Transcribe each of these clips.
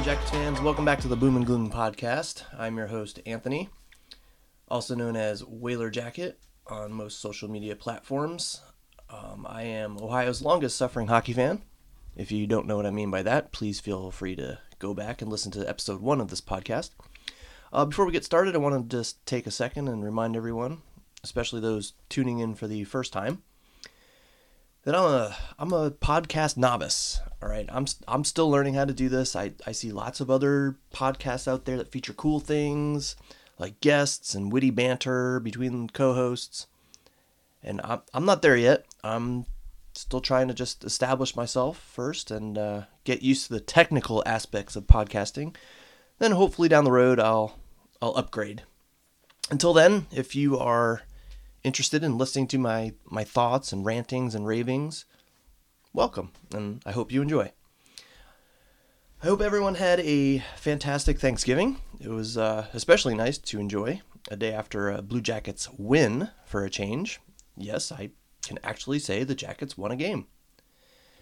fans. Welcome back to the Boom and Gloom podcast. I'm your host, Anthony, also known as Whaler Jacket on most social media platforms. Um, I am Ohio's longest suffering hockey fan. If you don't know what I mean by that, please feel free to go back and listen to episode one of this podcast. Uh, before we get started, I want to just take a second and remind everyone, especially those tuning in for the first time, that I'm a I'm a podcast novice. All right, I'm I'm still learning how to do this. I I see lots of other podcasts out there that feature cool things like guests and witty banter between co-hosts, and I'm I'm not there yet. I'm still trying to just establish myself first and uh, get used to the technical aspects of podcasting. Then hopefully down the road I'll I'll upgrade. Until then, if you are interested in listening to my my thoughts and rantings and ravings, welcome, and I hope you enjoy. I hope everyone had a fantastic Thanksgiving. It was uh, especially nice to enjoy a day after a Blue Jackets win for a change. Yes, I can actually say the Jackets won a game.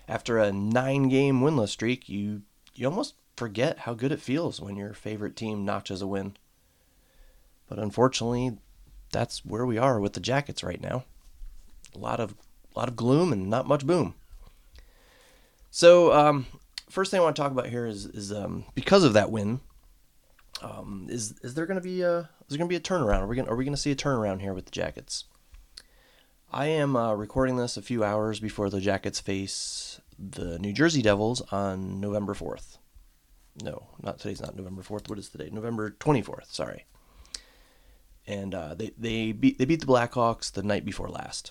After a nine-game winless streak, you you almost forget how good it feels when your favorite team notches a win. But unfortunately, that's where we are with the Jackets right now. A lot of a lot of gloom and not much boom. So, um, first thing I want to talk about here is is um, because of that win. Um, is is there going to be a is there going to be a turnaround? Are we going are we going to see a turnaround here with the Jackets? I am uh, recording this a few hours before the Jackets face the New Jersey Devils on November fourth. No, not today's not November fourth. What is today? November twenty fourth. Sorry and uh, they they beat they beat the Blackhawks the night before last.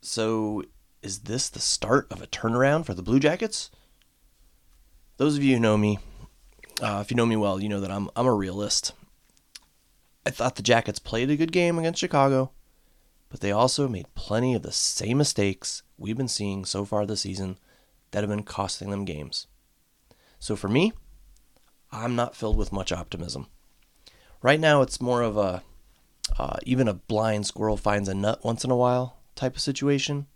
So is this the start of a turnaround for the Blue Jackets? Those of you who know me, uh, if you know me well, you know that I'm I'm a realist. I thought the Jackets played a good game against Chicago, but they also made plenty of the same mistakes we've been seeing so far this season that have been costing them games. So for me, I'm not filled with much optimism. Right now, it's more of a uh, even a blind squirrel finds a nut once in a while type of situation.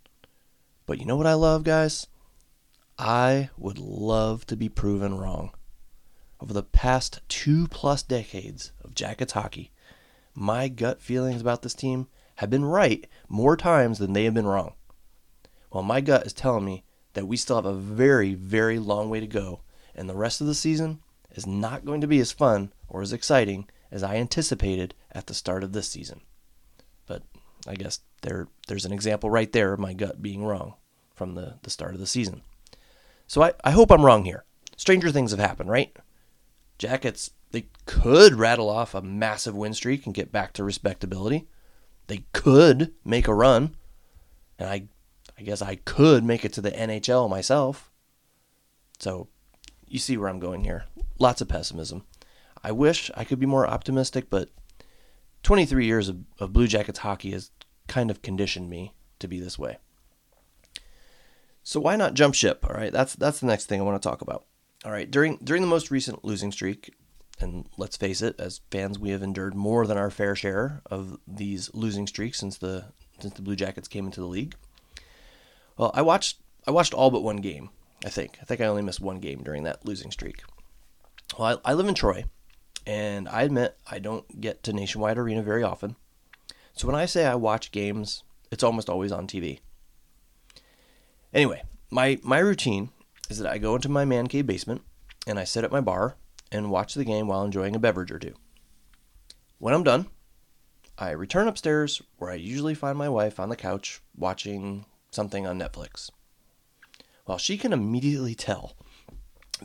But you know what I love, guys? I would love to be proven wrong. Over the past two plus decades of Jackets hockey, my gut feelings about this team have been right more times than they have been wrong. Well, my gut is telling me that we still have a very, very long way to go, and the rest of the season is not going to be as fun or as exciting as I anticipated at the start of this season. But I guess there there's an example right there of my gut being wrong from the, the start of the season. So I, I hope I'm wrong here. Stranger things have happened, right? Jackets, they could rattle off a massive win streak and get back to respectability. They could make a run. And I I guess I could make it to the NHL myself. So you see where I'm going here. Lots of pessimism. I wish I could be more optimistic, but 23 years of, of Blue Jackets hockey has kind of conditioned me to be this way. So why not jump ship? All right, that's that's the next thing I want to talk about. All right, during during the most recent losing streak, and let's face it, as fans, we have endured more than our fair share of these losing streaks since the since the Blue Jackets came into the league. Well, I watched I watched all but one game. I think I think I only missed one game during that losing streak. Well, I, I live in Troy, and I admit I don't get to Nationwide Arena very often. So when I say I watch games, it's almost always on TV. Anyway, my, my routine is that I go into my man cave basement and I sit at my bar and watch the game while enjoying a beverage or two. When I'm done, I return upstairs where I usually find my wife on the couch watching something on Netflix. Well, she can immediately tell,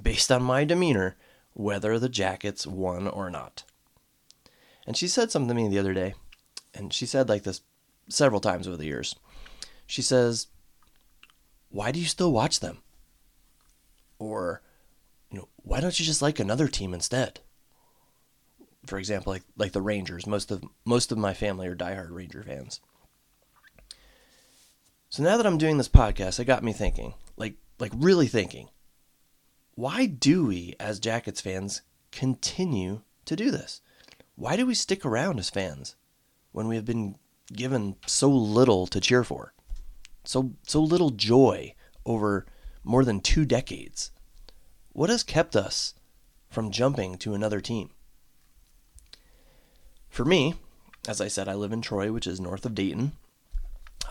based on my demeanor, whether the Jackets won or not. And she said something to me the other day, and she said like this several times over the years. She says, Why do you still watch them? Or, you know, why don't you just like another team instead? For example, like like the Rangers. Most of most of my family are diehard Ranger fans. So now that I'm doing this podcast, it got me thinking, like like really thinking why do we, as Jackets fans, continue to do this? Why do we stick around as fans when we have been given so little to cheer for? So, so little joy over more than two decades? What has kept us from jumping to another team. For me, as I said, I live in Troy, which is north of Dayton.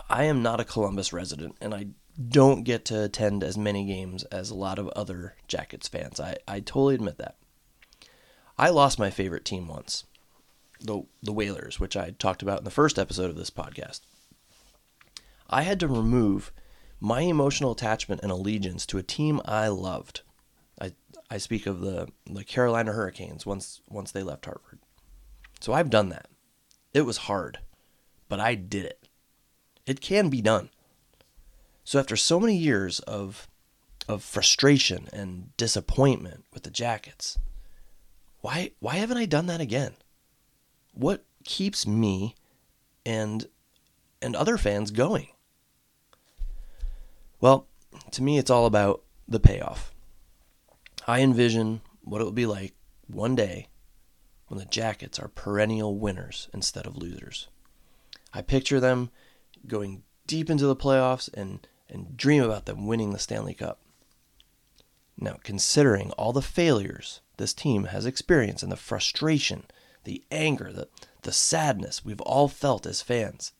I am not a Columbus resident, and I don't get to attend as many games as a lot of other Jackets fans. I, I totally admit that. I lost my favorite team once, the the Whalers, which I talked about in the first episode of this podcast. I had to remove my emotional attachment and allegiance to a team I loved. I I speak of the the Carolina Hurricanes once once they left Hartford. So I've done that. It was hard, but I did it. It can be done. So after so many years of of frustration and disappointment with the Jackets, why why haven't I done that again? What keeps me and and other fans going? Well, to me it's all about the payoff. I envision what it will be like one day when the Jackets are perennial winners instead of losers. I picture them going deep into the playoffs and, and dream about them winning the Stanley Cup. Now, considering all the failures this team has experienced and the frustration, the anger, the, the sadness we've all felt as fans,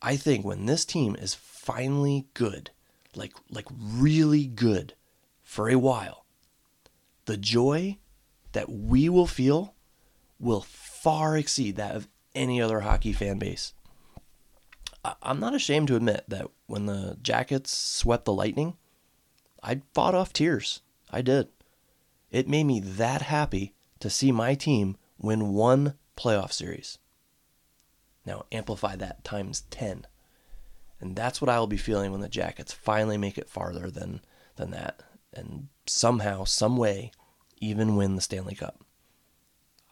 I think when this team is finally good, like like really good for a while, the joy that we will feel will far exceed that of any other hockey fan base. I'm not ashamed to admit that when the Jackets swept the Lightning, I fought off tears. I did. It made me that happy to see my team win one playoff series. Now amplify that times 10. And that's what I will be feeling when the Jackets finally make it farther than than that and somehow, some way even win the Stanley Cup.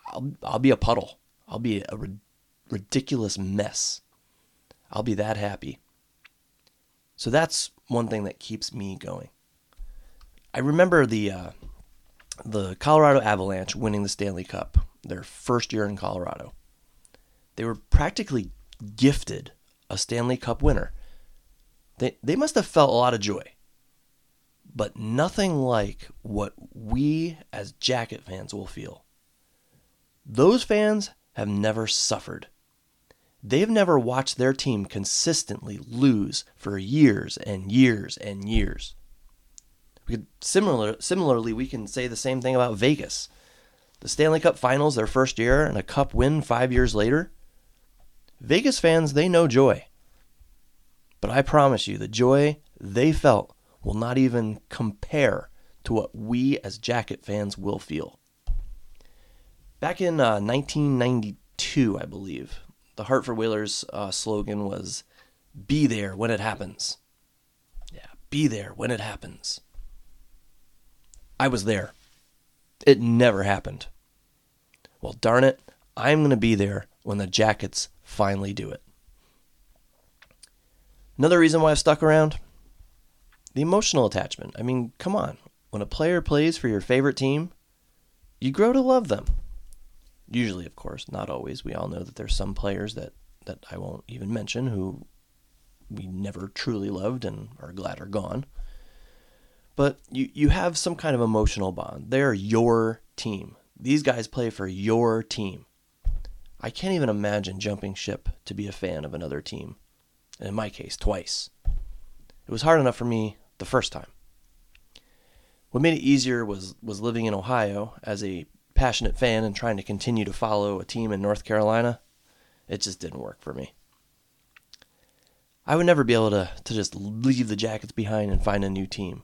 I'll I'll be a puddle. I'll be a ri- ridiculous mess. I'll be that happy. So that's one thing that keeps me going. I remember the uh, the Colorado Avalanche winning the Stanley Cup their first year in Colorado. They were practically gifted a Stanley Cup winner. They they must have felt a lot of joy. But nothing like what we as Jacket fans will feel those fans have never suffered. They've never watched their team consistently lose for years and years and years. We could similar, similarly, we can say the same thing about Vegas. The Stanley Cup Finals their first year and a cup win five years later. Vegas fans, they know joy. But I promise you, the joy they felt will not even compare to what we as Jacket fans will feel. Back in uh, 1992, I believe, the Hartford Whalers uh, slogan was "Be there when it happens." Yeah, be there when it happens. I was there. It never happened. Well, darn it, I'm going to be there when the Jackets finally do it. Another reason why I've stuck around the emotional attachment. I mean, come on. When a player plays for your favorite team, you grow to love them. Usually, of course, not always. We all know that there's some players that, that I won't even mention who we never truly loved and are glad are gone. But you, you have some kind of emotional bond. They're your team. These guys play for your team. I can't even imagine jumping ship to be a fan of another team. And in my case, twice. It was hard enough for me the first time. What made it easier was, was living in Ohio as a passionate fan and trying to continue to follow a team in North Carolina, it just didn't work for me. I would never be able to, to just leave the Jackets behind and find a new team.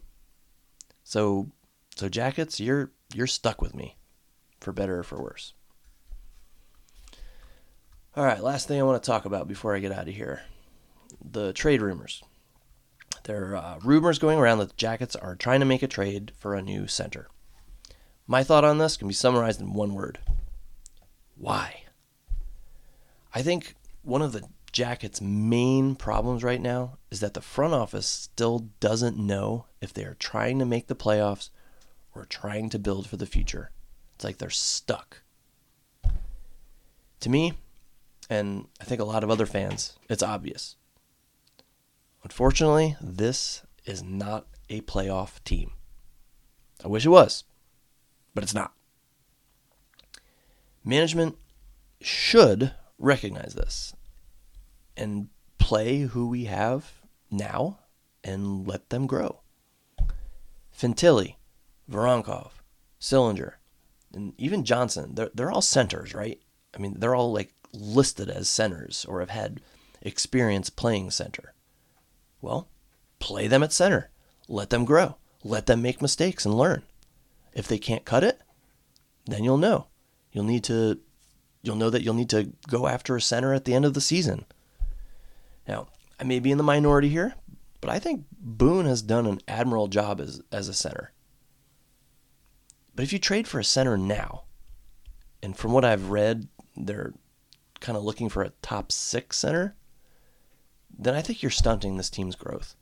So so Jackets, you're you're stuck with me, for better or for worse. All right, last thing I want to talk about before I get out of here. The trade rumors. There are uh, rumors going around that the Jackets are trying to make a trade for a new center. My thought on this can be summarized in one word why? I think one of the Jackets' main problems right now is that the front office still doesn't know if they are trying to make the playoffs or trying to build for the future. It's like they're stuck. To me, and I think a lot of other fans, it's obvious. Unfortunately, this is not a playoff team. I wish it was. But it's not. Management should recognize this and play who we have now and let them grow. Fantilli, Voronkov, Sillinger, and even Johnson, they're, they're all centers, right? I mean, they're all like listed as centers or have had experience playing center. Well, play them at center. Let them grow. Let them make mistakes and learn. If they can't cut it, then you'll know. You'll need to you'll know that you'll need to go after a center at the end of the season. Now, I may be in the minority here, but I think Boone has done an admirable job as, as a center. But if you trade for a center now, and from what I've read, they're kind of looking for a top six center, then I think you're stunting this team's growth.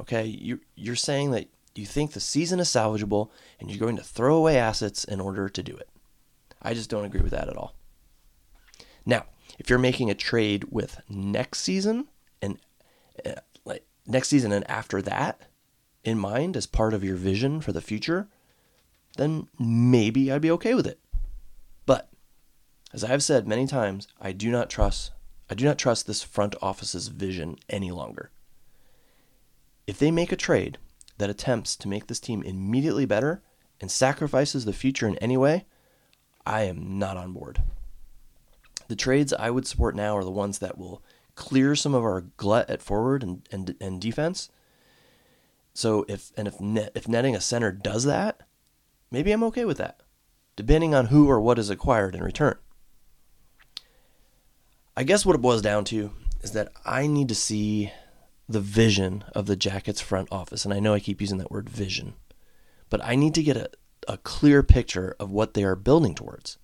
Okay, you you're saying that you think the season is salvageable and you're going to throw away assets in order to do it. I just don't agree with that at all. Now, if you're making a trade with next season and uh, like next season and after that in mind as part of your vision for the future, then maybe I'd be okay with it. But as I have said many times, I do not trust I do not trust this front office's vision any longer. If they make a trade that attempts to make this team immediately better and sacrifices the future in any way, I am not on board. The trades I would support now are the ones that will clear some of our glut at forward and, and, and defense. So if and if net, if netting a center does that, maybe I'm okay with that, depending on who or what is acquired in return. I guess what it boils down to is that I need to see the vision of the Jackets front office, and I know I keep using that word vision, but I need to get a, a clear picture of what they are building towards.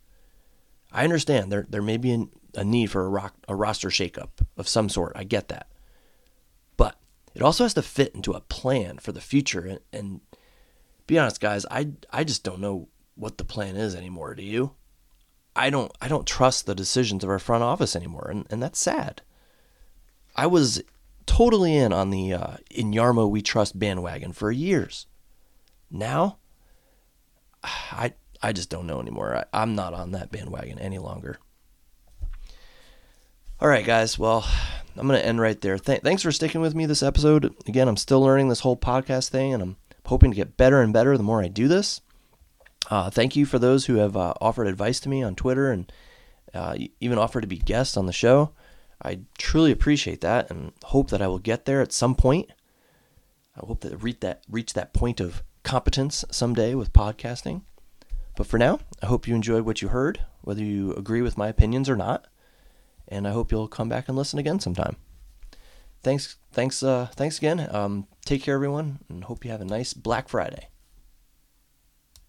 I understand there there may be an, a need for a, rock, a roster shakeup of some sort. I get that, but it also has to fit into a plan for the future. And, and be honest, guys, I I just don't know what the plan is anymore. Do you? I don't I don't trust the decisions of our front office anymore, and, and that's sad. I was totally in on the uh, in Jarmo we trust bandwagon for years. Now, I I just don't know anymore. I, am not on that bandwagon any longer. All right, guys. Well, I'm going to end right there. Th- thanks for sticking with me this episode. Again, I'm still learning this whole podcast thing, and I'm hoping to get better and better the more I do this. Uh, thank you for those who have uh, offered advice to me on Twitter and uh, even offered to be guests on the show. I truly appreciate that and hope that I will get there at some point. I hope that reach that reach that point of competence someday with podcasting. But for now, I hope you enjoyed what you heard, whether you agree with my opinions or not. And I hope you'll come back and listen again sometime. Thanks, thanks, uh, thanks again. Um, take care, everyone, and hope you have a nice Black Friday.